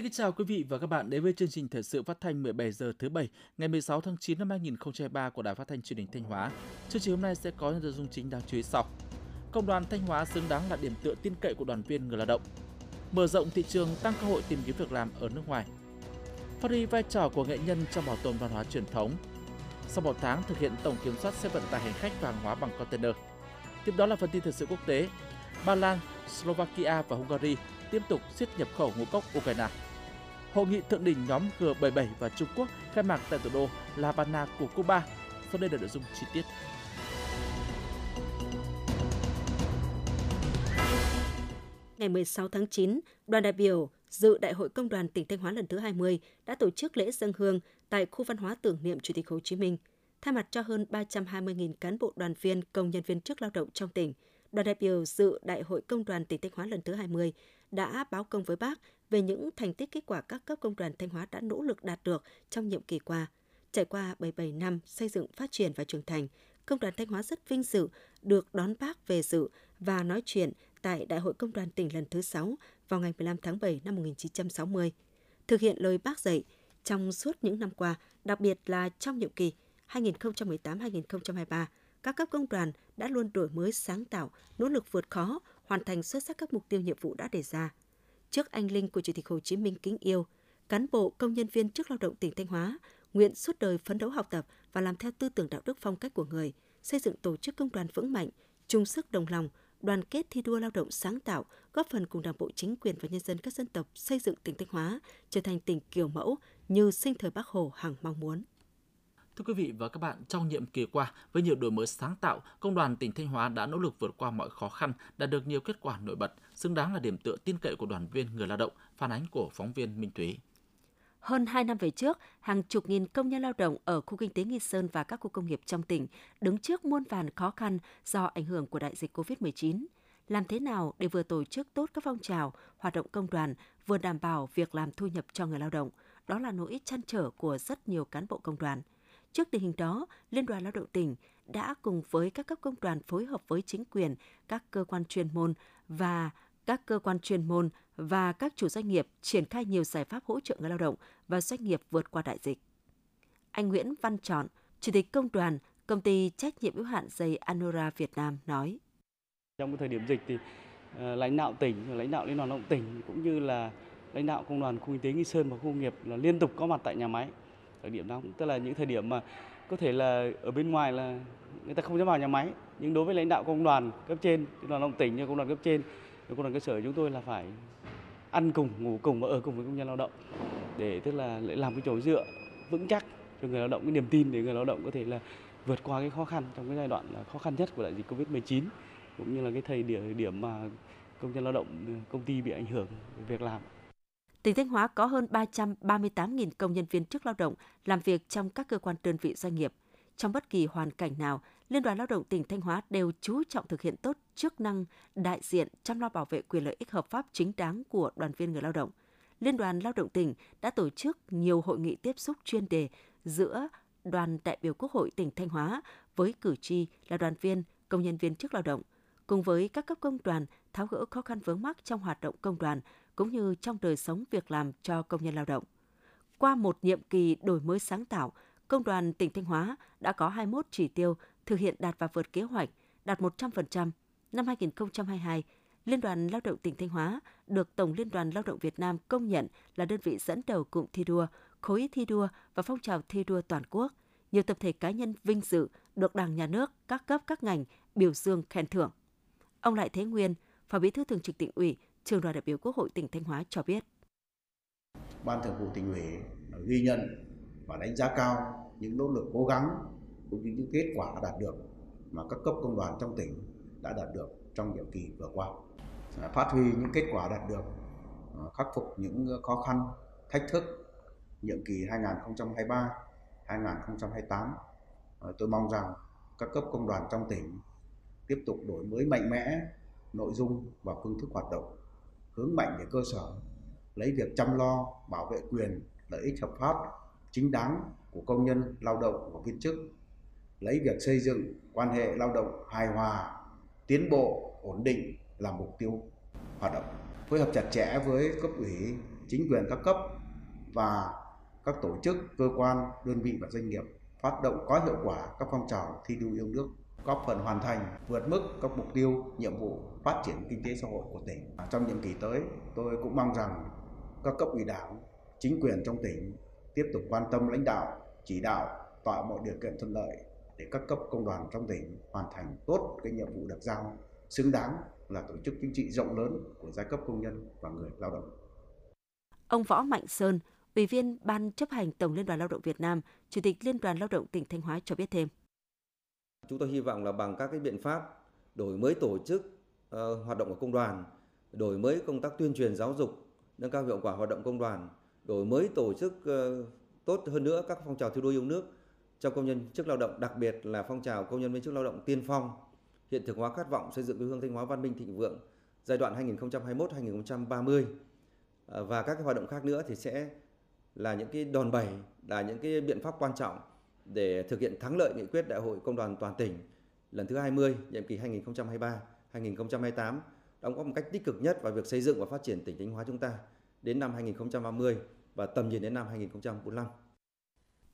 Xin kính chào quý vị và các bạn đến với chương trình thời sự phát thanh 17 giờ thứ bảy ngày 16 tháng 9 năm 2023 của Đài Phát thanh Truyền hình Thanh Hóa. Chương trình hôm nay sẽ có những nội dung chính đáng chú ý sau. Công đoàn Thanh Hóa xứng đáng là điểm tựa tin cậy của đoàn viên người lao động. Mở rộng thị trường tăng cơ hội tìm kiếm việc làm ở nước ngoài. Phát huy vai trò của nghệ nhân trong bảo tồn văn hóa truyền thống. Sau một tháng thực hiện tổng kiểm soát xe vận tải hành khách và hàng hóa bằng container. Tiếp đó là phần tin thời sự quốc tế. Ba Lan, Slovakia và Hungary tiếp tục siết nhập khẩu ngũ cốc Ukraine. Hội nghị thượng đỉnh nhóm G77 và Trung Quốc khai mạc tại thủ đô La Habana của Cuba. Sau đây là nội dung chi tiết. Ngày 16 tháng 9, đoàn đại biểu dự Đại hội Công đoàn tỉnh Thanh Hóa lần thứ 20 đã tổ chức lễ dân hương tại khu văn hóa tưởng niệm Chủ tịch Hồ Chí Minh. Thay mặt cho hơn 320.000 cán bộ đoàn viên, công nhân viên chức lao động trong tỉnh, đoàn đại biểu dự Đại hội Công đoàn tỉnh Thanh Hóa lần thứ 20 đã báo công với bác về những thành tích kết quả các cấp công đoàn Thanh Hóa đã nỗ lực đạt được trong nhiệm kỳ qua. Trải qua 77 năm xây dựng, phát triển và trưởng thành, Công đoàn Thanh Hóa rất vinh dự được đón bác về dự và nói chuyện tại Đại hội Công đoàn tỉnh lần thứ 6 vào ngày 15 tháng 7 năm 1960. Thực hiện lời bác dạy, trong suốt những năm qua, đặc biệt là trong nhiệm kỳ 2018-2023, các cấp công đoàn đã luôn đổi mới sáng tạo, nỗ lực vượt khó, hoàn thành xuất sắc các mục tiêu nhiệm vụ đã đề ra. Trước anh linh của Chủ tịch Hồ Chí Minh kính yêu, cán bộ công nhân viên chức lao động tỉnh Thanh Hóa nguyện suốt đời phấn đấu học tập và làm theo tư tưởng đạo đức phong cách của người, xây dựng tổ chức công đoàn vững mạnh, chung sức đồng lòng, đoàn kết thi đua lao động sáng tạo, góp phần cùng Đảng bộ chính quyền và nhân dân các dân tộc xây dựng tỉnh Thanh Hóa trở thành tỉnh kiểu mẫu như sinh thời Bác Hồ hằng mong muốn. Thưa quý vị và các bạn, trong nhiệm kỳ qua, với nhiều đổi mới sáng tạo, Công đoàn tỉnh Thanh Hóa đã nỗ lực vượt qua mọi khó khăn, đạt được nhiều kết quả nổi bật, xứng đáng là điểm tựa tin cậy của đoàn viên người lao động, phản ánh của phóng viên Minh Thúy. Hơn 2 năm về trước, hàng chục nghìn công nhân lao động ở khu kinh tế Nghi Sơn và các khu công nghiệp trong tỉnh đứng trước muôn vàn khó khăn do ảnh hưởng của đại dịch COVID-19. Làm thế nào để vừa tổ chức tốt các phong trào, hoạt động công đoàn, vừa đảm bảo việc làm thu nhập cho người lao động? Đó là nỗi chăn trở của rất nhiều cán bộ công đoàn – Trước tình hình đó, Liên đoàn Lao động tỉnh đã cùng với các cấp công đoàn phối hợp với chính quyền, các cơ quan chuyên môn và các cơ quan chuyên môn và các chủ doanh nghiệp triển khai nhiều giải pháp hỗ trợ người lao động và doanh nghiệp vượt qua đại dịch. Anh Nguyễn Văn Trọn, Chủ tịch Công đoàn, Công ty trách nhiệm hữu hạn giày Anora Việt Nam nói. Trong thời điểm dịch thì ờ, lãnh đạo tỉnh, lãnh đạo Liên đoàn Lao động tỉnh cũng như là lãnh đạo công đoàn khu kinh tế Nghi Sơn và khu công nghiệp là liên tục có mặt tại nhà máy thời điểm nóng tức là những thời điểm mà có thể là ở bên ngoài là người ta không dám vào nhà máy. Nhưng đối với lãnh đạo công đoàn cấp trên, công đoàn lao động tỉnh như công đoàn cấp trên, công đoàn cơ sở chúng tôi là phải ăn cùng, ngủ cùng và ở cùng với công nhân lao động để, tức là lại làm cái chỗ dựa vững chắc cho người lao động, cái niềm tin để người lao động có thể là vượt qua cái khó khăn trong cái giai đoạn khó khăn nhất của đại dịch covid 19 cũng như là cái thời điểm điểm mà công nhân lao động, công ty bị ảnh hưởng việc làm. Tỉnh Thanh Hóa có hơn 338.000 công nhân viên chức lao động làm việc trong các cơ quan đơn vị doanh nghiệp. Trong bất kỳ hoàn cảnh nào, Liên đoàn Lao động tỉnh Thanh Hóa đều chú trọng thực hiện tốt chức năng đại diện chăm lo bảo vệ quyền lợi ích hợp pháp chính đáng của đoàn viên người lao động. Liên đoàn Lao động tỉnh đã tổ chức nhiều hội nghị tiếp xúc chuyên đề giữa đoàn đại biểu Quốc hội tỉnh Thanh Hóa với cử tri là đoàn viên, công nhân viên chức lao động, cùng với các cấp công đoàn tháo gỡ khó khăn vướng mắc trong hoạt động công đoàn, cũng như trong đời sống việc làm cho công nhân lao động. Qua một nhiệm kỳ đổi mới sáng tạo, Công đoàn tỉnh Thanh Hóa đã có 21 chỉ tiêu thực hiện đạt và vượt kế hoạch, đạt 100%. Năm 2022, Liên đoàn Lao động tỉnh Thanh Hóa được Tổng Liên đoàn Lao động Việt Nam công nhận là đơn vị dẫn đầu cụm thi đua, khối thi đua và phong trào thi đua toàn quốc. Nhiều tập thể cá nhân vinh dự được Đảng, Nhà nước, các cấp, các ngành biểu dương khen thưởng. Ông Lại Thế Nguyên, Phó Bí thư Thường trực tỉnh ủy, Trường đoàn đại biểu Quốc hội tỉnh Thanh Hóa cho biết. Ban Thường vụ tỉnh ủy ghi nhận và đánh giá cao những nỗ lực cố gắng cũng như những kết quả đạt được mà các cấp công đoàn trong tỉnh đã đạt được trong nhiệm kỳ vừa qua. Phát huy những kết quả đạt được, ờ, khắc phục những khó khăn, thách thức nhiệm kỳ 2023-2028. Ờ, tôi mong rằng các cấp công đoàn trong tỉnh tiếp tục đổi mới mạnh mẽ nội dung và phương thức hoạt động hướng mạnh về cơ sở lấy việc chăm lo bảo vệ quyền lợi ích hợp pháp chính đáng của công nhân lao động và viên chức lấy việc xây dựng quan hệ lao động hài hòa tiến bộ ổn định là mục tiêu hoạt động phối hợp chặt chẽ với cấp ủy chính quyền các cấp và các tổ chức, cơ quan, đơn vị và doanh nghiệp phát động có hiệu quả các phong trào thi đua yêu nước góp phần hoàn thành vượt mức các mục tiêu, nhiệm vụ phát triển kinh tế xã hội của tỉnh. À, trong nhiệm kỳ tới, tôi cũng mong rằng các cấp ủy đảng, chính quyền trong tỉnh tiếp tục quan tâm lãnh đạo, chỉ đạo tạo mọi điều kiện thuận lợi để các cấp công đoàn trong tỉnh hoàn thành tốt cái nhiệm vụ được giao, xứng đáng là tổ chức chính trị rộng lớn của giai cấp công nhân và người lao động. Ông Võ Mạnh Sơn, Ủy viên Ban chấp hành Tổng Liên đoàn Lao động Việt Nam, Chủ tịch Liên đoàn Lao động tỉnh Thanh Hóa cho biết thêm. Chúng tôi hy vọng là bằng các cái biện pháp đổi mới tổ chức uh, hoạt động của công đoàn, đổi mới công tác tuyên truyền giáo dục, nâng cao hiệu quả hoạt động công đoàn, đổi mới tổ chức uh, tốt hơn nữa các phong trào thi đua yêu nước trong công nhân chức lao động, đặc biệt là phong trào công nhân viên chức lao động tiên phong, hiện thực hóa khát vọng xây dựng quê hương Thanh Hóa văn minh thịnh vượng giai đoạn 2021-2030 ờ, và các cái hoạt động khác nữa thì sẽ là những cái đòn bẩy, là những cái biện pháp quan trọng để thực hiện thắng lợi nghị quyết Đại hội Công đoàn toàn tỉnh lần thứ 20, nhiệm kỳ 2023-2028, đóng góp một cách tích cực nhất vào việc xây dựng và phát triển tỉnh Thanh Hóa chúng ta đến năm 2030 và tầm nhìn đến năm 2045.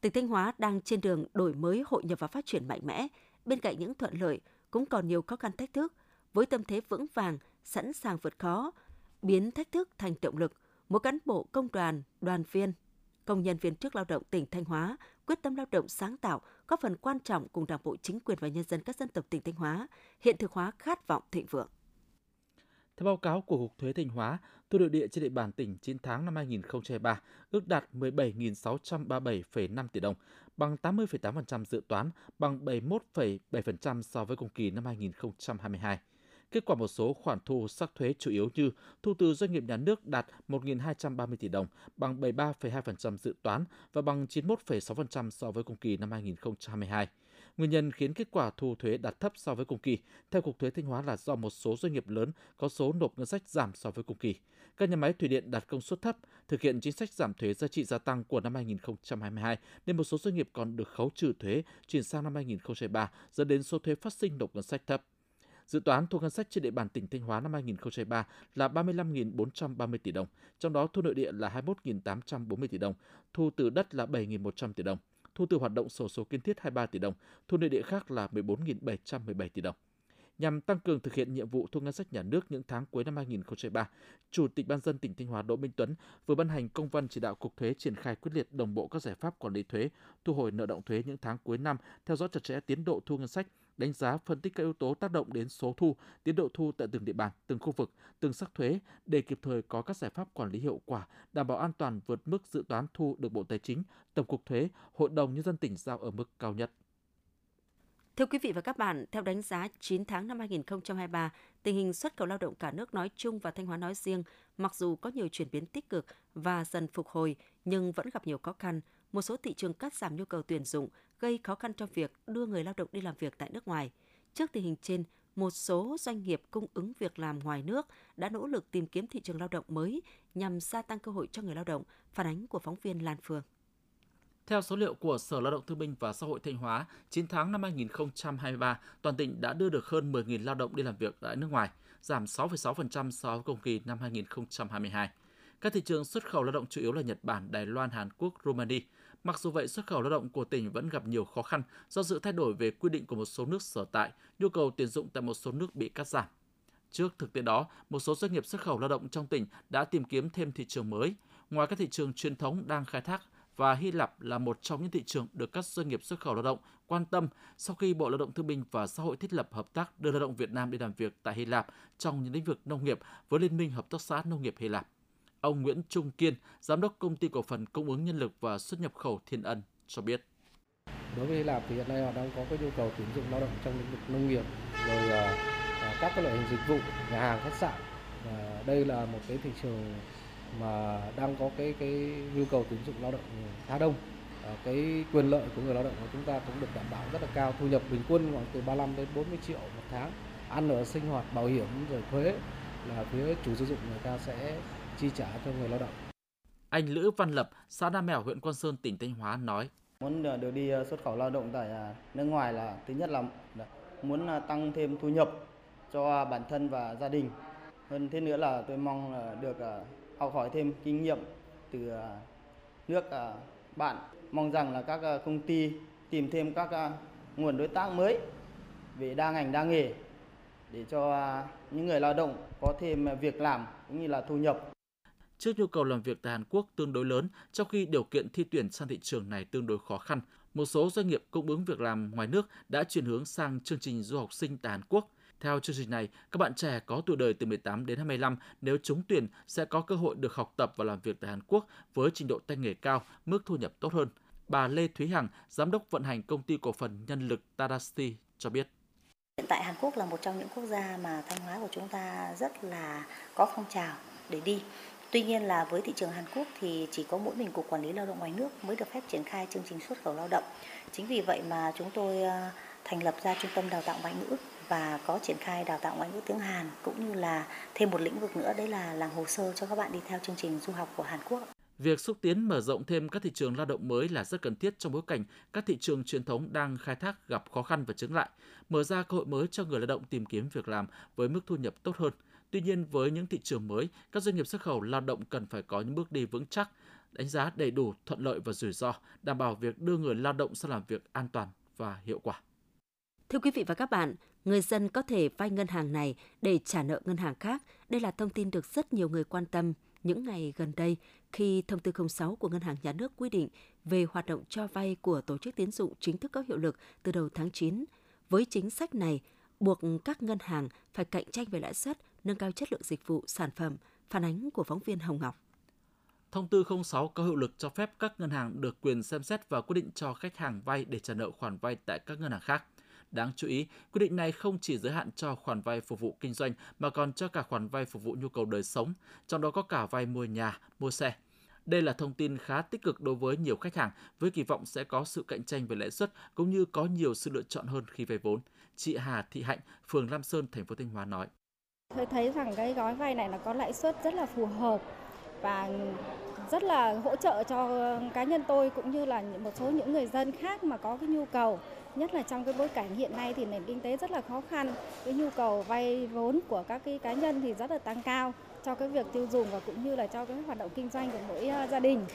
Tỉnh Thanh Hóa đang trên đường đổi mới hội nhập và phát triển mạnh mẽ, bên cạnh những thuận lợi cũng còn nhiều khó khăn thách thức. Với tâm thế vững vàng, sẵn sàng vượt khó, biến thách thức thành động lực, mỗi cán bộ công đoàn, đoàn viên, công nhân viên chức lao động tỉnh Thanh Hóa quyết tâm lao động sáng tạo, góp phần quan trọng cùng Đảng bộ, chính quyền và nhân dân các dân tộc tỉnh Thanh Hóa hiện thực hóa khát vọng thịnh vượng. Theo báo cáo của Cục Thuế Thanh Hóa, thu nội địa trên địa bàn tỉnh 9 tháng năm 2023 ước đạt 17.637,5 tỷ đồng, bằng 80,8% dự toán, bằng 71,7% so với cùng kỳ năm 2022. Kết quả một số khoản thu sắc thuế chủ yếu như thu từ doanh nghiệp nhà nước đạt 1.230 tỷ đồng, bằng 73,2% dự toán và bằng 91,6% so với cùng kỳ năm 2022. Nguyên nhân khiến kết quả thu thuế đạt thấp so với cùng kỳ, theo Cục Thuế Thanh Hóa là do một số doanh nghiệp lớn có số nộp ngân sách giảm so với cùng kỳ. Các nhà máy thủy điện đạt công suất thấp, thực hiện chính sách giảm thuế giá trị gia tăng của năm 2022 nên một số doanh nghiệp còn được khấu trừ thuế chuyển sang năm 2023 dẫn đến số thuế phát sinh nộp ngân sách thấp. Dự toán thu ngân sách trên địa bàn tỉnh Thanh Hóa năm 2023 là 35.430 tỷ đồng, trong đó thu nội địa là 21.840 tỷ đồng, thu từ đất là 7.100 tỷ đồng, thu từ hoạt động sổ số kiên thiết 23 tỷ đồng, thu nội địa khác là 14.717 tỷ đồng. Nhằm tăng cường thực hiện nhiệm vụ thu ngân sách nhà nước những tháng cuối năm 2023, Chủ tịch Ban dân tỉnh Thanh Hóa Đỗ Minh Tuấn vừa ban hành công văn chỉ đạo Cục Thuế triển khai quyết liệt đồng bộ các giải pháp quản lý thuế, thu hồi nợ động thuế những tháng cuối năm, theo dõi chặt chẽ tiến độ thu ngân sách, đánh giá phân tích các yếu tố tác động đến số thu, tiến độ thu tại từng địa bàn, từng khu vực, từng sắc thuế để kịp thời có các giải pháp quản lý hiệu quả, đảm bảo an toàn vượt mức dự toán thu được Bộ Tài chính, Tổng cục Thuế, Hội đồng nhân dân tỉnh giao ở mức cao nhất. Thưa quý vị và các bạn, theo đánh giá 9 tháng năm 2023, tình hình xuất khẩu lao động cả nước nói chung và Thanh Hóa nói riêng, mặc dù có nhiều chuyển biến tích cực và dần phục hồi, nhưng vẫn gặp nhiều khó khăn. Một số thị trường cắt giảm nhu cầu tuyển dụng, gây khó khăn cho việc đưa người lao động đi làm việc tại nước ngoài. Trước tình hình trên, một số doanh nghiệp cung ứng việc làm ngoài nước đã nỗ lực tìm kiếm thị trường lao động mới nhằm gia tăng cơ hội cho người lao động, phản ánh của phóng viên Lan Phương. Theo số liệu của Sở Lao động Thương binh và Xã hội Thanh Hóa, 9 tháng năm 2023, toàn tỉnh đã đưa được hơn 10.000 lao động đi làm việc tại nước ngoài, giảm 6,6% so với cùng kỳ năm 2022. Các thị trường xuất khẩu lao động chủ yếu là Nhật Bản, Đài Loan, Hàn Quốc, Romania. Mặc dù vậy, xuất khẩu lao động của tỉnh vẫn gặp nhiều khó khăn do sự thay đổi về quy định của một số nước sở tại, nhu cầu tuyển dụng tại một số nước bị cắt giảm. Trước thực tế đó, một số doanh nghiệp xuất khẩu lao động trong tỉnh đã tìm kiếm thêm thị trường mới. Ngoài các thị trường truyền thống đang khai thác, và Hy Lạp là một trong những thị trường được các doanh nghiệp xuất khẩu lao động quan tâm sau khi Bộ Lao động Thương binh và Xã hội thiết lập hợp tác đưa lao động Việt Nam đi làm việc tại Hy Lạp trong những lĩnh vực nông nghiệp với Liên minh Hợp tác xã Nông nghiệp Hy Lạp. Ông Nguyễn Trung Kiên, Giám đốc Công ty Cổ phần Cung ứng Nhân lực và Xuất nhập khẩu Thiên Ân cho biết. Đối với Hy Lạp thì hiện nay họ đang có cái nhu cầu tuyển dụng lao động trong lĩnh vực nông nghiệp, rồi uh, các loại hình dịch vụ, nhà hàng, khách sạn. Và đây là một cái thị trường mà đang có cái cái nhu cầu tuyển dụng lao động khá đông à, cái quyền lợi của người lao động của chúng ta cũng được đảm bảo rất là cao thu nhập bình quân khoảng từ 35 đến 40 triệu một tháng ăn ở sinh hoạt bảo hiểm rồi thuế là phía chủ sử dụng người ta sẽ chi trả cho người lao động. Anh Lữ Văn Lập, xã Nam Mèo, huyện Quan Sơn, tỉnh Thanh Hóa nói: Muốn được đi ờ, xuất khẩu lao động tại nước ngoài là thứ nhất là muốn tăng thêm thu nhập cho bản thân và gia đình. Hơn thế nữa là tôi mong được à, học hỏi thêm kinh nghiệm từ ờ, nước ờ, bạn. Mong rằng là các ờ, công ty tìm thêm các nguồn đối tác mới về đa ngành đa nghề để cho những người lao động có thêm việc làm cũng như là thu nhập. Trước nhu cầu làm việc tại Hàn Quốc tương đối lớn, trong khi điều kiện thi tuyển sang thị trường này tương đối khó khăn, một số doanh nghiệp cung ứng việc làm ngoài nước đã chuyển hướng sang chương trình du học sinh tại Hàn Quốc. Theo chương trình này, các bạn trẻ có tuổi đời từ 18 đến 25 nếu trúng tuyển sẽ có cơ hội được học tập và làm việc tại Hàn Quốc với trình độ tay nghề cao, mức thu nhập tốt hơn. Bà Lê Thúy Hằng, giám đốc vận hành công ty cổ phần nhân lực Tadasti cho biết. Hiện tại Hàn Quốc là một trong những quốc gia mà Thanh Hóa của chúng ta rất là có phong trào để đi. Tuy nhiên là với thị trường Hàn Quốc thì chỉ có mỗi mình Cục Quản lý Lao động ngoài nước mới được phép triển khai chương trình xuất khẩu lao động. Chính vì vậy mà chúng tôi ờ, thành lập ra trung tâm đào tạo ngoại ngữ và có triển khai đào tạo ngoại ngữ tiếng Hàn cũng như là thêm một lĩnh vực nữa đấy là làm hồ sơ cho các bạn đi theo chương trình du học của Hàn Quốc. Việc xúc tiến mở rộng thêm các thị trường lao động mới là rất cần thiết trong bối cảnh các thị trường truyền thống đang khai thác gặp khó khăn và chứng lại, mở ra cơ hội mới cho người lao động tìm kiếm việc làm với mức thu nhập tốt hơn. Tuy nhiên, với những thị trường mới, các doanh nghiệp xuất khẩu lao động cần phải có những bước đi vững chắc, đánh giá đầy đủ thuận lợi và rủi ro, đảm bảo việc đưa người lao động sang làm việc an toàn và hiệu quả. Thưa quý vị và các bạn, người dân có thể vay ngân hàng này để trả nợ ngân hàng khác. Đây là thông tin được rất nhiều người quan tâm những ngày gần đây khi thông tư 06 của Ngân hàng Nhà nước quy định về hoạt động cho vay của tổ chức tiến dụng chính thức có hiệu lực từ đầu tháng 9. Với chính sách này, buộc các ngân hàng phải cạnh tranh về lãi suất, nâng cao chất lượng dịch vụ, sản phẩm, phản ánh của phóng viên Hồng Ngọc. Thông tư 06 có hiệu lực cho phép các ngân hàng được quyền xem xét và quyết định cho khách hàng vay để trả nợ khoản vay tại các ngân hàng khác. Đáng chú ý, quy định này không chỉ giới hạn cho khoản vay phục vụ kinh doanh mà còn cho cả khoản vay phục vụ nhu cầu đời sống, trong đó có cả vay mua nhà, mua xe. Đây là thông tin khá tích cực đối với nhiều khách hàng với kỳ vọng sẽ có sự cạnh tranh về lãi suất cũng như có nhiều sự lựa chọn hơn khi vay vốn. Chị Hà Thị Hạnh, phường Lam Sơn, thành phố Thanh Hóa nói. Tôi thấy rằng cái gói vay này là có lãi suất rất là phù hợp và rất là hỗ trợ cho cá nhân tôi cũng như là một số những người dân khác mà có cái nhu cầu nhất là trong cái bối cảnh hiện nay thì nền kinh tế rất là khó khăn cái nhu cầu vay vốn của các cái cá nhân thì rất là tăng cao cho cái việc tiêu dùng và cũng như là cho cái hoạt động kinh doanh của mỗi à, gia đình.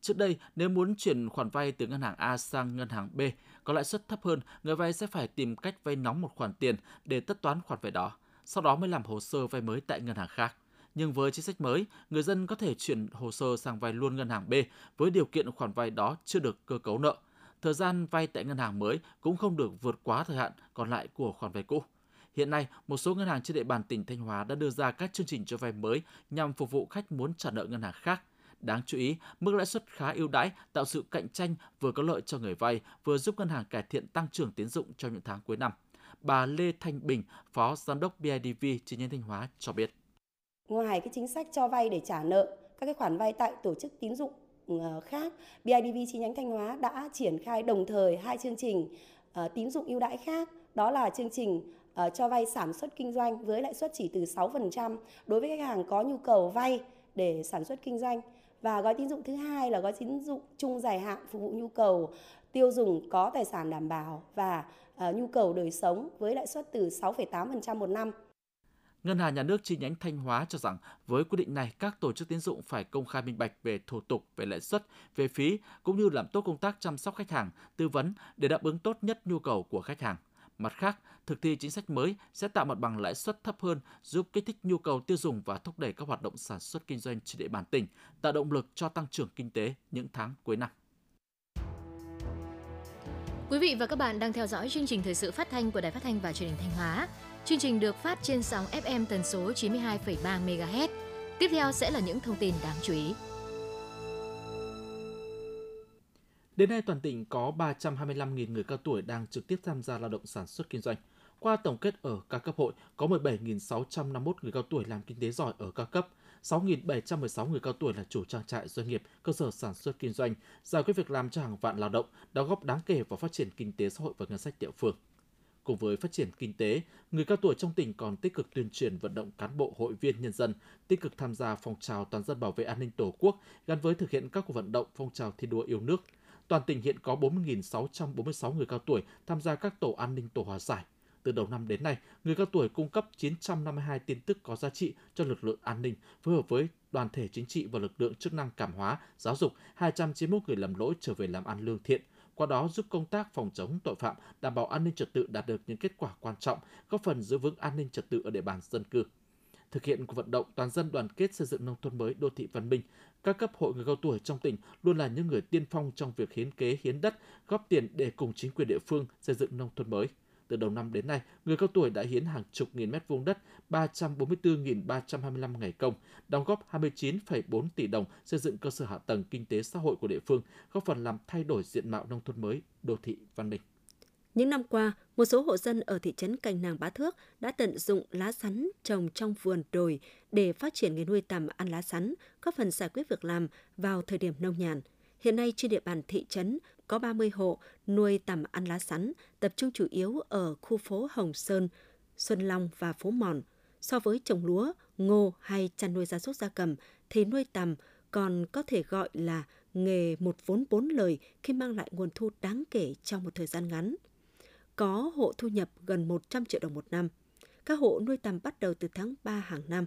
Trước đây, nếu muốn chuyển khoản vay từ ngân hàng A sang ngân hàng B có lãi suất thấp hơn, người vay sẽ phải tìm cách vay nóng một khoản tiền để tất toán khoản vay đó, sau đó mới làm hồ sơ vay mới tại ngân hàng khác. Nhưng với chính sách mới, người dân có thể chuyển hồ sơ sang vay luôn ngân hàng B với điều kiện khoản vay đó chưa được cơ cấu nợ. Thời gian vay tại ngân hàng mới cũng không được vượt quá thời hạn còn lại của khoản vay cũ. Hiện nay, một số ngân hàng trên địa bàn tỉnh Thanh Hóa đã đưa ra các chương trình cho vay mới nhằm phục vụ khách muốn trả nợ ngân hàng khác. Đáng chú ý, mức lãi suất khá ưu đãi, tạo sự cạnh tranh vừa có lợi cho người vay, vừa giúp ngân hàng cải thiện tăng trưởng tín dụng trong những tháng cuối năm. Bà Lê Thanh Bình, Phó Giám đốc BIDV chi nhánh Thanh Hóa cho biết. Ngoài cái chính sách cho vay để trả nợ, các cái khoản vay tại tổ chức tín dụng Ờ, khác, BIDV chi nhánh Thanh Hóa đã triển khai đồng thời hai chương trình ờ, tín dụng ưu đãi khác, đó là chương trình ờ, cho vay sản xuất kinh doanh với lãi suất chỉ từ 6% đối với khách hàng có nhu cầu vay để sản xuất kinh doanh. Và gói tín dụng thứ hai là gói tín dụng chung dài hạn phục vụ nhu cầu tiêu dùng có tài sản đảm bảo và uh, nhu cầu đời sống với lãi suất từ 6,8% một năm. Ngân hàng Nhà nước chi nhánh Thanh Hóa cho rằng với quyết định này, các tổ chức tín dụng phải công khai minh bạch về thủ tục, về lãi suất, về phí cũng như làm tốt công tác chăm sóc khách hàng, tư vấn để đáp ứng tốt nhất nhu cầu của khách hàng. Mặt khác, thực thi chính sách mới sẽ tạo mặt bằng lãi suất thấp hơn, giúp kích thích nhu cầu tiêu dùng và thúc đẩy các hoạt động sản xuất kinh doanh trên địa bàn tỉnh, tạo động lực cho tăng trưởng kinh tế những tháng cuối năm. Quý vị và các bạn đang theo dõi chương trình thời sự phát thanh của Đài Phát thanh và Truyền hình Thanh Hóa. Chương trình được phát trên sóng FM tần số 92,3 MHz. Tiếp theo sẽ là những thông tin đáng chú ý. Đến nay toàn tỉnh có 325.000 người cao tuổi đang trực tiếp tham gia lao động sản xuất kinh doanh. Qua tổng kết ở các cấp hội, có 17.651 người cao tuổi làm kinh tế giỏi ở các cấp, 6.716 người cao tuổi là chủ trang trại doanh nghiệp, cơ sở sản xuất kinh doanh, giải quyết việc làm cho hàng vạn lao động, đóng góp đáng kể vào phát triển kinh tế xã hội và ngân sách địa phương. Cùng với phát triển kinh tế, người cao tuổi trong tỉnh còn tích cực tuyên truyền vận động cán bộ hội viên nhân dân, tích cực tham gia phong trào toàn dân bảo vệ an ninh Tổ quốc gắn với thực hiện các cuộc vận động phong trào thi đua yêu nước. Toàn tỉnh hiện có 40.646 người cao tuổi tham gia các tổ an ninh tổ hòa giải. Từ đầu năm đến nay, người cao tuổi cung cấp 952 tin tức có giá trị cho lực lượng an ninh, phối hợp với đoàn thể chính trị và lực lượng chức năng cảm hóa, giáo dục 291 người lầm lỗi trở về làm ăn lương thiện. Qua đó giúp công tác phòng chống tội phạm, đảm bảo an ninh trật tự đạt được những kết quả quan trọng, góp phần giữ vững an ninh trật tự ở địa bàn dân cư thực hiện cuộc vận động toàn dân đoàn kết xây dựng nông thôn mới đô thị văn minh. Các cấp hội người cao tuổi trong tỉnh luôn là những người tiên phong trong việc hiến kế hiến đất, góp tiền để cùng chính quyền địa phương xây dựng nông thôn mới. Từ đầu năm đến nay, người cao tuổi đã hiến hàng chục nghìn mét vuông đất, 344.325 ngày công, đóng góp 29,4 tỷ đồng xây dựng cơ sở hạ tầng kinh tế xã hội của địa phương, góp phần làm thay đổi diện mạo nông thôn mới, đô thị văn minh. Những năm qua, một số hộ dân ở thị trấn Cành Nàng Bá Thước đã tận dụng lá sắn trồng trong vườn đồi để phát triển nghề nuôi tầm ăn lá sắn, góp phần giải quyết việc làm vào thời điểm nông nhàn. Hiện nay trên địa bàn thị trấn có 30 hộ nuôi tầm ăn lá sắn, tập trung chủ yếu ở khu phố Hồng Sơn, Xuân Long và phố Mòn. So với trồng lúa, ngô hay chăn nuôi gia súc gia cầm thì nuôi tầm còn có thể gọi là nghề một vốn bốn lời khi mang lại nguồn thu đáng kể trong một thời gian ngắn có hộ thu nhập gần 100 triệu đồng một năm. Các hộ nuôi tầm bắt đầu từ tháng 3 hàng năm.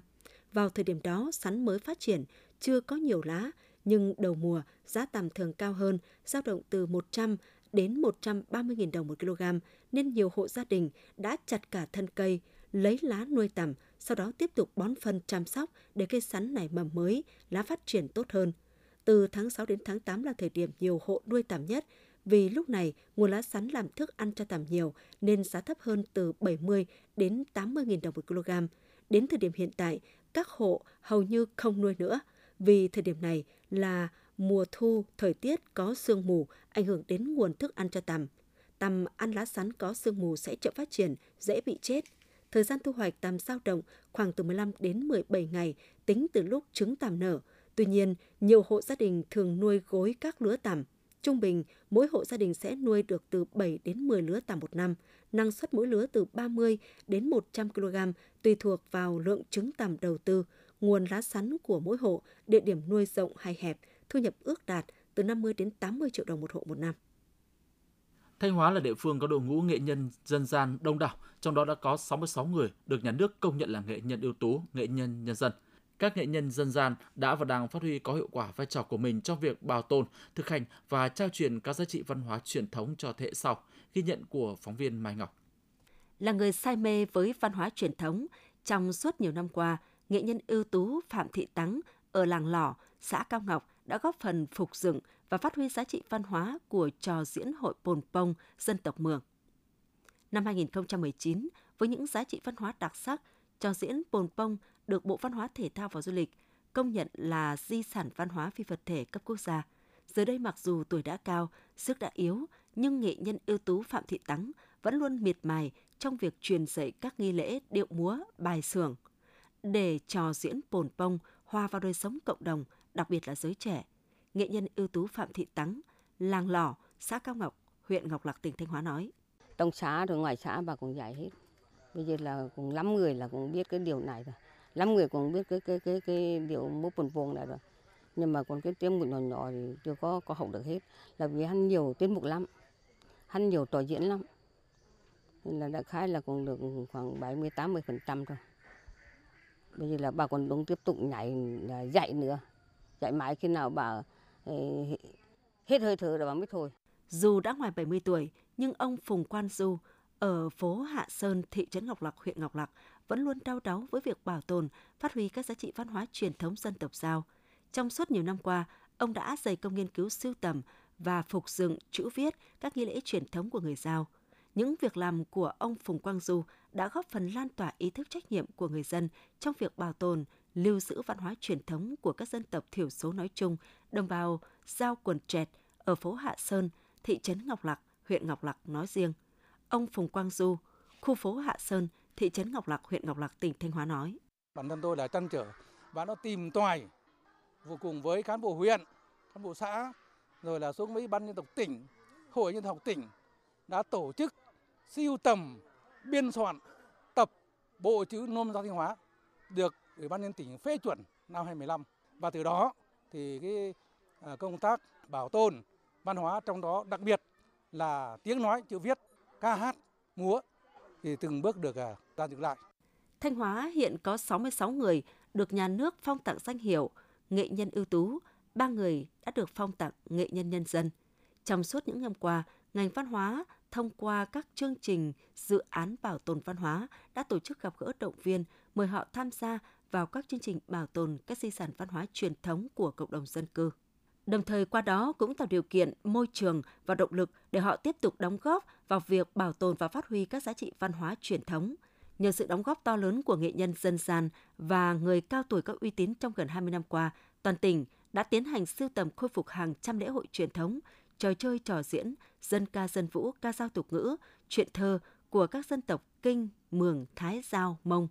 Vào thời điểm đó, sắn mới phát triển, chưa có nhiều lá, nhưng đầu mùa giá tằm thường cao hơn, dao động từ 100 đến 130.000 đồng một kg, nên nhiều hộ gia đình đã chặt cả thân cây, lấy lá nuôi tằm sau đó tiếp tục bón phân chăm sóc để cây sắn nảy mầm mới, lá phát triển tốt hơn. Từ tháng 6 đến tháng 8 là thời điểm nhiều hộ nuôi tằm nhất, vì lúc này nguồn lá sắn làm thức ăn cho tằm nhiều nên giá thấp hơn từ 70 đến 80 000 đồng một kg. Đến thời điểm hiện tại, các hộ hầu như không nuôi nữa vì thời điểm này là mùa thu, thời tiết có sương mù ảnh hưởng đến nguồn thức ăn cho tằm. Tằm ăn lá sắn có sương mù sẽ chậm phát triển, dễ bị chết. Thời gian thu hoạch tằm dao động khoảng từ 15 đến 17 ngày tính từ lúc trứng tằm nở. Tuy nhiên, nhiều hộ gia đình thường nuôi gối các lứa tằm Trung bình, mỗi hộ gia đình sẽ nuôi được từ 7 đến 10 lứa tằm một năm, năng suất mỗi lứa từ 30 đến 100 kg tùy thuộc vào lượng trứng tằm đầu tư, nguồn lá sắn của mỗi hộ, địa điểm nuôi rộng hay hẹp, thu nhập ước đạt từ 50 đến 80 triệu đồng một hộ một năm. Thanh Hóa là địa phương có đội ngũ nghệ nhân dân gian đông đảo, trong đó đã có 66 người được nhà nước công nhận là nghệ nhân ưu tú, nghệ nhân nhân dân – các nghệ nhân dân gian đã và đang phát huy có hiệu quả vai trò của mình trong việc bảo tồn, thực hành và trao truyền các giá trị văn hóa truyền thống cho thế hệ sau, ghi nhận của phóng viên Mai Ngọc. Là người say mê với văn hóa truyền thống, trong suốt nhiều năm qua, nghệ nhân ưu tú Phạm Thị Tắng ở làng Lò, xã Cao Ngọc đã góp phần phục dựng và phát huy giá trị văn hóa của trò diễn hội Pồn Pông dân tộc Mường. Năm 2019, với những giá trị văn hóa đặc sắc, trò diễn Pồn Pông được Bộ Văn hóa Thể thao và Du lịch công nhận là di sản văn hóa phi vật thể cấp quốc gia. Giờ đây mặc dù tuổi đã cao, sức đã yếu, nhưng nghệ nhân ưu tú Phạm Thị Tắng vẫn luôn miệt mài trong việc truyền dạy các nghi lễ điệu múa, bài xưởng, để trò diễn pồn pông hòa vào đời sống cộng đồng, đặc biệt là giới trẻ. Nghệ nhân ưu tú Phạm Thị Tắng, làng Lò, xã Cao Ngọc, huyện Ngọc Lặc, tỉnh Thanh Hóa nói. Trong xã rồi ngoài xã bà cũng dạy hết. Bây giờ là cũng lắm người là cũng biết cái điều này rồi lắm người cũng biết cái cái cái cái điều múa bồn buồn này rồi nhưng mà còn cái tiết mục nhỏ nhỏ thì chưa có có học được hết là vì hắn nhiều tiết mục lắm hắn nhiều trò diễn lắm nên là đã khái là cũng được khoảng 70 80 phần trăm thôi bây giờ là bà còn đúng tiếp tục nhảy à, dạy nữa dạy mãi khi nào bà ờ, hết hơi thở là bà mới thôi dù đã ngoài 70 tuổi nhưng ông Phùng Quan Du ở phố Hạ Sơn, thị trấn Ngọc Lặc, huyện Ngọc Lặc vẫn luôn đau đáu với việc bảo tồn, phát huy các giá trị văn hóa truyền thống dân tộc Giao. Trong suốt nhiều năm qua, ông đã dày công nghiên cứu sưu tầm và phục dựng chữ viết các nghi lễ truyền thống của người Giao. Những việc làm của ông Phùng Quang Du đã góp phần lan tỏa ý thức trách nhiệm của người dân trong việc bảo tồn, lưu giữ văn hóa truyền thống của các dân tộc thiểu số nói chung, đồng bào Giao quần trẹt ở phố Hạ Sơn, thị trấn Ngọc Lặc, huyện Ngọc Lặc nói riêng. Ông Phùng Quang Du, khu phố Hạ Sơn, thị trấn Ngọc Lặc, huyện Ngọc Lặc, tỉnh Thanh Hóa nói. Bản thân tôi là trăn trở và nó tìm tòi vô cùng với cán bộ huyện, cán bộ xã, rồi là xuống với ban dân tộc tỉnh, hội nhân học tỉnh đã tổ chức siêu tầm, biên soạn, tập bộ chữ nôm giáo Thanh Hóa được Ủy ban nhân tỉnh phê chuẩn năm 2015 và từ đó thì cái à, công tác bảo tồn văn hóa trong đó đặc biệt là tiếng nói chữ viết ca hát múa thì từng bước được à, ta dựng lại. Thanh Hóa hiện có 66 người được nhà nước phong tặng danh hiệu nghệ nhân ưu tú, ba người đã được phong tặng nghệ nhân nhân dân. Trong suốt những năm qua, ngành văn hóa thông qua các chương trình dự án bảo tồn văn hóa đã tổ chức gặp gỡ động viên, mời họ tham gia vào các chương trình bảo tồn các di sản văn hóa truyền thống của cộng đồng dân cư. Đồng thời qua đó cũng tạo điều kiện môi trường và động lực để họ tiếp tục đóng góp vào việc bảo tồn và phát huy các giá trị văn hóa truyền thống. Nhờ sự đóng góp to lớn của nghệ nhân dân gian và người cao tuổi có uy tín trong gần 20 năm qua, toàn tỉnh đã tiến hành sưu tầm khôi phục hàng trăm lễ hội truyền thống, trò chơi trò diễn, dân ca dân vũ, ca dao tục ngữ, truyện thơ của các dân tộc Kinh, Mường, Thái, Giao, Mông.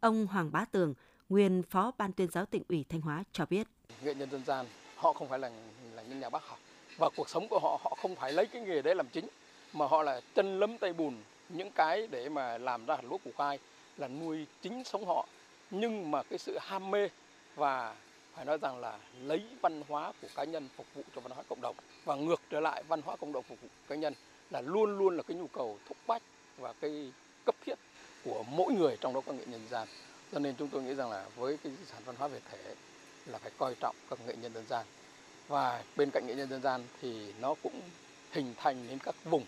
Ông Hoàng Bá Tường, nguyên Phó Ban tuyên giáo tỉnh ủy Thanh Hóa cho biết. Nghệ nhân dân gian họ không phải là là những nhà bác học và cuộc sống của họ họ không phải lấy cái nghề đấy làm chính mà họ là chân lấm tay bùn những cái để mà làm ra hạt lúa củ khoai là nuôi chính sống họ nhưng mà cái sự ham mê và phải nói rằng là lấy văn hóa của cá nhân phục vụ cho văn hóa cộng đồng và ngược trở lại văn hóa cộng đồng phục vụ cá nhân là luôn luôn là cái nhu cầu thúc bách và cái cấp thiết của mỗi người trong đó có nghệ nhân gian. Cho nên chúng tôi nghĩ rằng là với cái di sản văn hóa về thể là phải coi trọng các nghệ nhân dân gian. Và bên cạnh nghệ nhân dân gian thì nó cũng hình thành đến các vùng.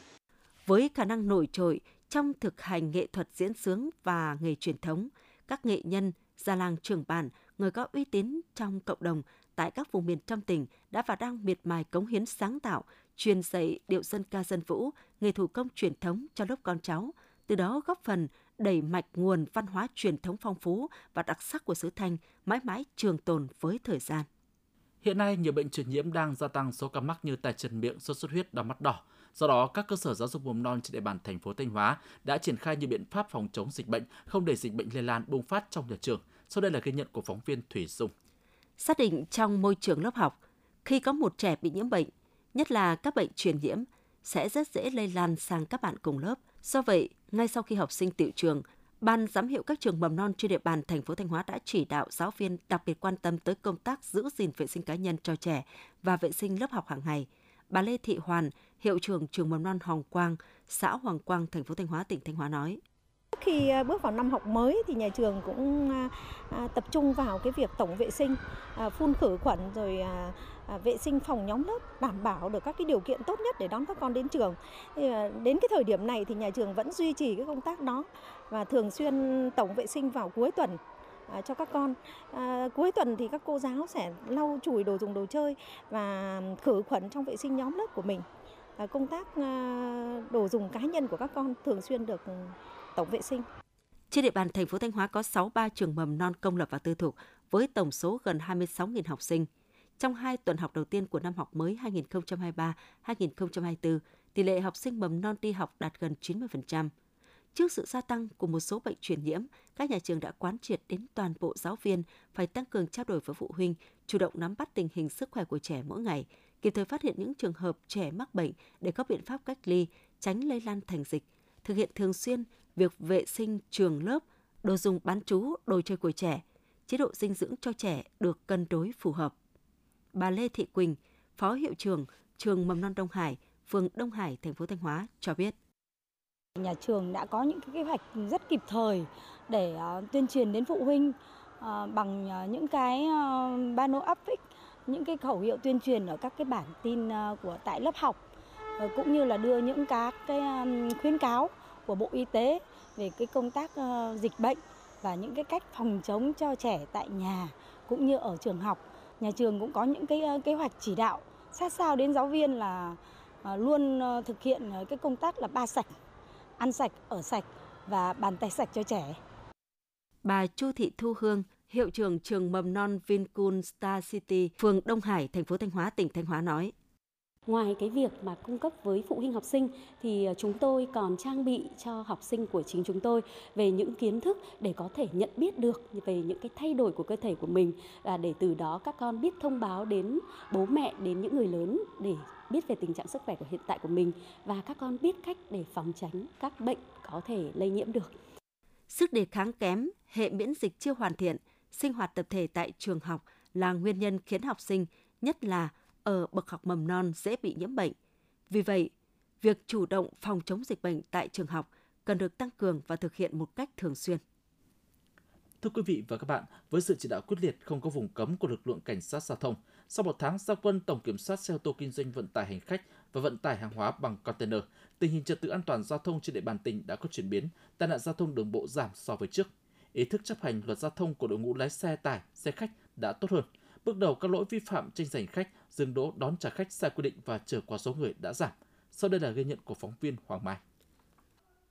Với khả năng nổi trội trong thực hành nghệ thuật diễn sướng và nghề truyền thống, các nghệ nhân, gia làng trưởng bản người có uy tín trong cộng đồng tại các vùng miền trong tỉnh đã và đang miệt mài cống hiến sáng tạo, truyền dạy điệu dân ca dân vũ, nghề thủ công truyền thống cho lớp con cháu, từ đó góp phần đẩy mạch nguồn văn hóa truyền thống phong phú và đặc sắc của xứ Thanh mãi mãi trường tồn với thời gian. Hiện nay, nhiều bệnh truyền nhiễm đang gia tăng số ca mắc như tay chân miệng, sốt xuất huyết, đau mắt đỏ. Do đó, các cơ sở giáo dục mầm non trên địa bàn thành phố Thanh Hóa đã triển khai nhiều biện pháp phòng chống dịch bệnh, không để dịch bệnh lây lan bùng phát trong nhà trường. Sau đây là ghi nhận của phóng viên Thủy Dung. Xác định trong môi trường lớp học, khi có một trẻ bị nhiễm bệnh, nhất là các bệnh truyền nhiễm, sẽ rất dễ lây lan sang các bạn cùng lớp. Do vậy, ngay sau khi học sinh tiểu trường, Ban giám hiệu các trường mầm non trên địa bàn thành phố Thanh Hóa đã chỉ đạo giáo viên đặc biệt quan tâm tới công tác giữ gìn vệ sinh cá nhân cho trẻ và vệ sinh lớp học hàng ngày. Bà Lê Thị Hoàn, hiệu trưởng trường mầm non Hồng Quang, xã Hoàng Quang, thành phố Thanh Hóa, tỉnh Thanh Hóa nói: khi à, bước vào năm học mới thì nhà trường cũng à, à, tập trung vào cái việc tổng vệ sinh, phun khử khuẩn rồi vệ sinh phòng nhóm lớp đảm bảo được các cái điều kiện tốt nhất để đón các con đến trường. Đến cái thời điểm này thì nhà trường vẫn duy trì cái công tác đó và thường xuyên tổng vệ sinh vào cuối tuần cho các con. À, cuối tuần thì các cô giáo sẽ lau chùi đồ dùng đồ chơi và khử khuẩn trong vệ sinh nhóm lớp của mình. À, công tác à, đồ dùng cá nhân của các con thường xuyên được tổng vệ sinh. Trên địa bàn thành phố Thanh Hóa có 63 trường mầm non công lập và tư thục với tổng số gần 26.000 học sinh. Trong hai tuần học đầu tiên của năm học mới 2023-2024, tỷ lệ học sinh mầm non đi học đạt gần 90%. Trước sự gia tăng của một số bệnh truyền nhiễm, các nhà trường đã quán triệt đến toàn bộ giáo viên phải tăng cường trao đổi với phụ huynh, chủ động nắm bắt tình hình sức khỏe của trẻ mỗi ngày, kịp thời phát hiện những trường hợp trẻ mắc bệnh để có biện pháp cách ly, tránh lây lan thành dịch, thực hiện thường xuyên việc vệ sinh trường lớp, đồ dùng bán trú, đồ chơi của trẻ, chế độ dinh dưỡng cho trẻ được cân đối phù hợp. Bà Lê Thị Quỳnh, Phó Hiệu trưởng trường Mầm non Đông Hải, phường Đông Hải, thành phố Thanh Hóa cho biết. Nhà trường đã có những kế hoạch rất kịp thời để ờ, tuyên truyền đến phụ huynh ờ, bằng ờ, những cái banner áp phích, những cái khẩu hiệu tuyên truyền ở các cái bản tin của tại lớp học Ờ, cũng như là đưa những các cái um, khuyến cáo của Bộ Y tế về cái công tác ờ, dịch bệnh và những cái cách phòng chống cho trẻ tại nhà cũng như ở trường học. Nhà trường cũng có những cái ờ, kế hoạch chỉ đạo sát sao đến giáo viên là luôn thực hiện cái công tác là ba sạch, ăn sạch, ở sạch và bàn tay sạch cho trẻ. Bà Chu Thị Thu Hương, hiệu trưởng trường mầm non Vincun Star City, phường Đông Hải, thành phố Thanh Hóa, tỉnh Thanh Hóa nói. Ngoài cái việc mà cung cấp với phụ huynh học sinh thì ờ, chúng tôi còn trang bị cho học sinh của chính chúng tôi về những kiến thức để có thể nhận biết được về những cái thay đổi của cơ thể của mình và để từ đó các con biết thông báo đến bố mẹ đến những người lớn để biết về tình trạng sức khỏe của hiện tại của mình và các con biết cách để phòng tránh các bệnh có thể lây nhiễm được. Sức đề kháng kém, hệ miễn dịch chưa hoàn thiện, sinh hoạt tập thể tại trường học là nguyên nhân khiến học sinh, nhất là ở bậc học mầm non dễ bị nhiễm bệnh. Vì vậy, việc chủ động phòng chống dịch bệnh tại trường học cần được tăng cường và thực hiện một cách thường xuyên. Thưa quý vị và các bạn, với sự chỉ đạo quyết liệt không có vùng cấm của lực lượng cảnh sát giao thông, sau một tháng giao quân tổng kiểm soát xe ô tô kinh doanh vận tải hành khách và vận tải hàng hóa bằng container, tình hình trật tự an toàn giao thông trên địa bàn tỉnh đã có chuyển biến, tai nạn giao thông đường bộ giảm so với trước. Ý thức chấp hành luật giao thông của đội ngũ lái xe tải, xe khách đã tốt hơn. Bước đầu các lỗi vi phạm tranh giành khách, dừng đỗ đón trả khách sai quy định và trở qua số người đã giảm. Sau đây là ghi nhận của phóng viên Hoàng Mai.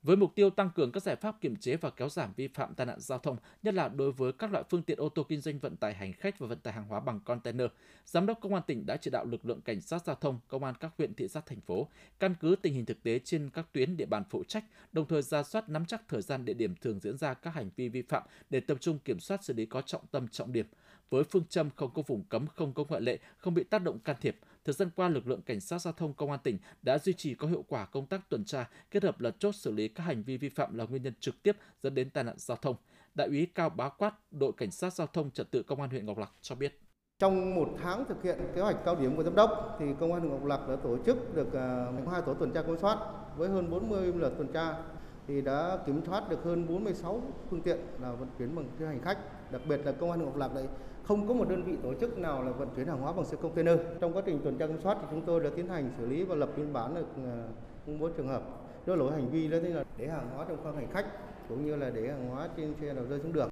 Với mục tiêu tăng cường các giải pháp kiểm chế và kéo giảm vi phạm tai nạn giao thông, nhất là đối với các loại phương tiện ô tô kinh doanh vận tải hành khách và vận tải hàng hóa bằng container, Giám đốc Công an tỉnh đã chỉ đạo lực lượng cảnh sát giao thông, công an các huyện, thị xã, thành phố căn cứ tình hình thực tế trên các tuyến địa bàn phụ trách, đồng thời ra soát nắm chắc thời gian địa điểm thường diễn ra các hành vi vi phạm để tập trung kiểm soát xử lý có trọng tâm trọng điểm. Với phương châm không có vùng cấm, không có ngoại lệ, không bị tác động can thiệp, thời gian qua lực lượng cảnh sát giao thông công an tỉnh đã duy trì có hiệu quả công tác tuần tra, kết hợp lập chốt xử lý các hành vi vi phạm là nguyên nhân trực tiếp dẫn đến tai nạn giao thông. Đại úy Cao Bá Quát, đội cảnh sát giao thông trật tự công an huyện Ngọc Lặc cho biết. Trong một tháng thực hiện kế hoạch cao điểm của giám đốc thì công an huyện Ngọc Lặc đã tổ chức được ờ, hai tổ tuần tra kiểm soát với hơn 40 lượt tuần tra thì đã kiểm soát được hơn 46 phương tiện là vận chuyển bằng xe hành khách. Đặc biệt là công an huyện Ngọc Lặc đấy không có một đơn vị tổ chức nào là vận chuyển hàng hóa bằng xe container. Trong quá trình tuần tra kiểm soát thì chúng tôi đã tiến hành xử lý và lập biên bản được à, bốn trường hợp do lỗi hành vi đó là để hàng hóa trong khoang hành khách cũng như là để hàng hóa trên xe nào rơi xuống đường.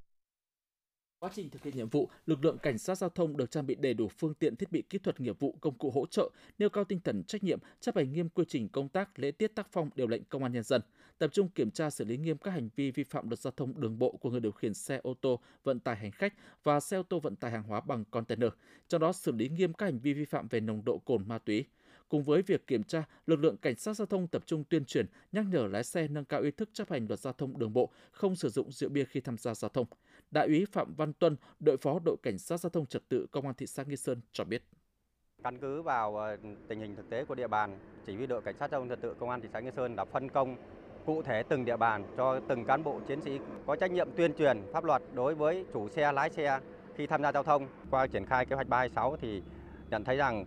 Quá trình thực hiện nhiệm vụ, lực lượng cảnh sát giao thông được trang bị đầy đủ phương tiện thiết bị kỹ thuật nghiệp vụ, công cụ hỗ trợ, nêu cao tinh thần trách nhiệm, chấp hành nghiêm quy trình công tác, lễ tiết tác phong điều lệnh công an nhân dân, tập trung kiểm tra xử lý nghiêm các hành vi vi phạm luật giao thông đường bộ của người điều khiển xe ô tô vận tải hành khách và xe ô tô vận tải hàng hóa bằng container, trong đó xử lý nghiêm các hành vi vi phạm về nồng độ cồn ma túy. Cùng với việc kiểm tra, lực lượng cảnh sát giao thông tập trung tuyên truyền, nhắc nhở lái xe nâng cao ý thức chấp hành luật giao thông đường bộ, không sử dụng rượu bia khi tham gia giao thông. Đại úy Phạm Văn Tuân, đội phó đội cảnh sát giao thông trật tự công an thị xã Nghi Sơn cho biết. Căn cứ vào ờ, tình hình thực tế của địa bàn, chỉ huy đội cảnh sát giao thông trật tự công an thị xã Nghi Sơn đã phân công cụ thể từng địa bàn cho từng cán bộ chiến sĩ có trách nhiệm tuyên truyền pháp luật đối với chủ xe lái xe khi tham gia giao thông. Qua triển khai kế hoạch 326 thì nhận thấy rằng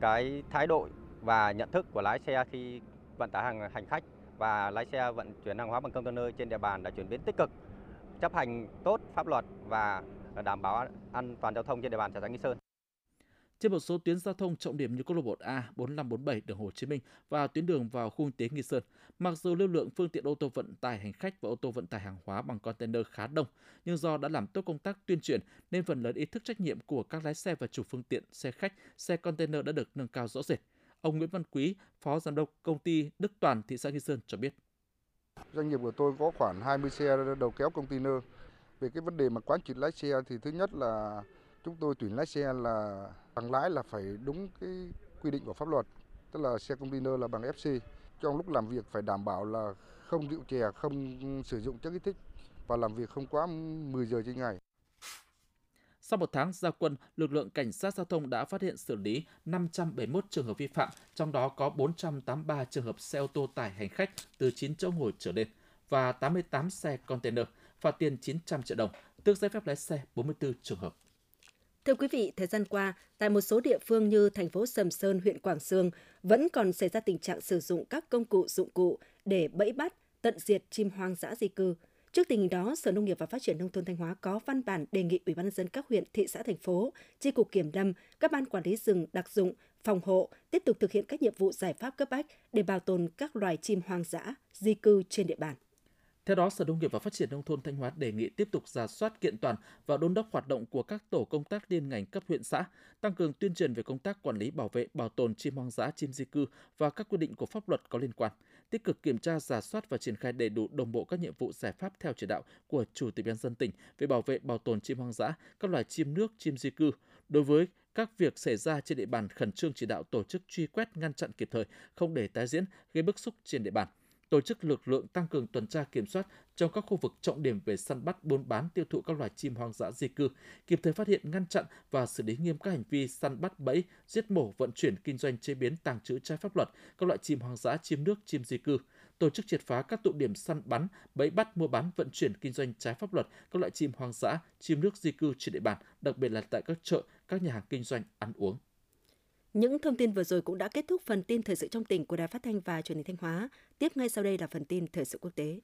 cái thái độ và nhận thức của lái xe khi vận tải hàng hành khách và lái xe vận chuyển hàng hóa bằng container trên địa bàn đã chuyển biến tích cực, chấp hành tốt pháp luật và đảm bảo an toàn giao thông trên địa bàn xã Nghi Sơn. Trên một số tuyến giao thông trọng điểm như quốc lộ 1A, 4547 đường Hồ Chí Minh và tuyến đường vào khu kinh tế Nghi Sơn, mặc dù lưu lượng phương tiện ô tô vận tải hành khách và ô tô vận tải hàng hóa bằng container khá đông, nhưng do đã làm tốt công tác tuyên truyền nên phần lớn ý thức trách nhiệm của các lái xe và chủ phương tiện xe khách, xe container đã được nâng cao rõ rệt. Ông Nguyễn Văn Quý, Phó Giám đốc Công ty Đức Toàn, thị xã Nghi Sơn cho biết. Doanh nghiệp của tôi có khoảng 20 xe đầu kéo container. Về cái vấn đề mà quán triệt lái xe thì thứ nhất là chúng tôi tuyển lái xe là bằng lái là phải đúng cái quy định của pháp luật, tức là xe container là bằng FC. Trong lúc làm việc phải đảm bảo là không rượu chè, không sử dụng chất kích thích và làm việc không quá 10 giờ trên ngày. Sau một tháng gia quân, lực lượng cảnh sát giao thông đã phát hiện xử lý 571 trường hợp vi phạm, trong đó có 483 trường hợp xe ô tô tải hành khách từ 9 chỗ ngồi trở lên và 88 xe container, phạt tiền 900 triệu đồng, tước giấy phép lái xe 44 trường hợp. Thưa quý vị, thời gian qua, tại một số địa phương như thành phố Sầm Sơn, huyện Quảng Sương vẫn còn xảy ra tình trạng sử dụng các công cụ dụng cụ để bẫy bắt, tận diệt chim hoang dã di cư. Trước tình hình đó, Sở Nông nghiệp và Phát triển nông thôn Thanh Hóa có văn bản đề nghị Ủy ban nhân dân các huyện, thị xã thành phố, chi cục kiểm lâm, các ban quản lý rừng đặc dụng, phòng hộ tiếp tục thực hiện các nhiệm vụ giải pháp cấp bách để bảo tồn các loài chim hoang dã di cư trên địa bàn. Theo đó, Sở Nông nghiệp và Phát triển Nông thôn Thanh Hóa đề nghị tiếp tục giả soát kiện toàn và đôn đốc hoạt động của các tổ công tác liên ngành cấp huyện xã, tăng cường tuyên truyền về công tác quản lý bảo vệ, bảo tồn chim hoang dã, chim di cư và các quy định của pháp luật có liên quan, tích cực kiểm tra, giả soát và triển khai đầy đủ đồng bộ các nhiệm vụ giải pháp theo chỉ đạo của Chủ tịch Ban dân tỉnh về bảo vệ, bảo tồn chim hoang dã, các loài chim nước, chim di cư. Đối với các việc xảy ra trên địa bàn khẩn trương chỉ đạo tổ chức truy quét ngăn chặn kịp thời, không để tái diễn, gây bức xúc trên địa bàn tổ chức lực lượng tăng cường tuần tra kiểm soát trong các khu vực trọng điểm về săn bắt, buôn bán, tiêu thụ các loài chim hoang dã di cư, kịp thời phát hiện, ngăn chặn và xử lý nghiêm các hành vi săn bắt, bẫy, giết mổ, vận chuyển, kinh doanh, chế biến, tàng trữ trái pháp luật các loại chim hoang dã, chim nước, chim di cư, tổ chức triệt phá các tụ điểm săn bắn, bẫy bắt, mua bán, vận chuyển, kinh doanh trái pháp luật các loại chim hoang dã, chim nước di cư trên địa bàn, đặc biệt là tại các chợ, các nhà hàng kinh doanh ăn uống. Những thông tin vừa rồi cũng đã kết thúc phần tin thời sự trong tỉnh của Đài Phát thanh và Truyền hình Thanh Hóa. Tiếp ngay sau đây là phần tin thời sự quốc tế.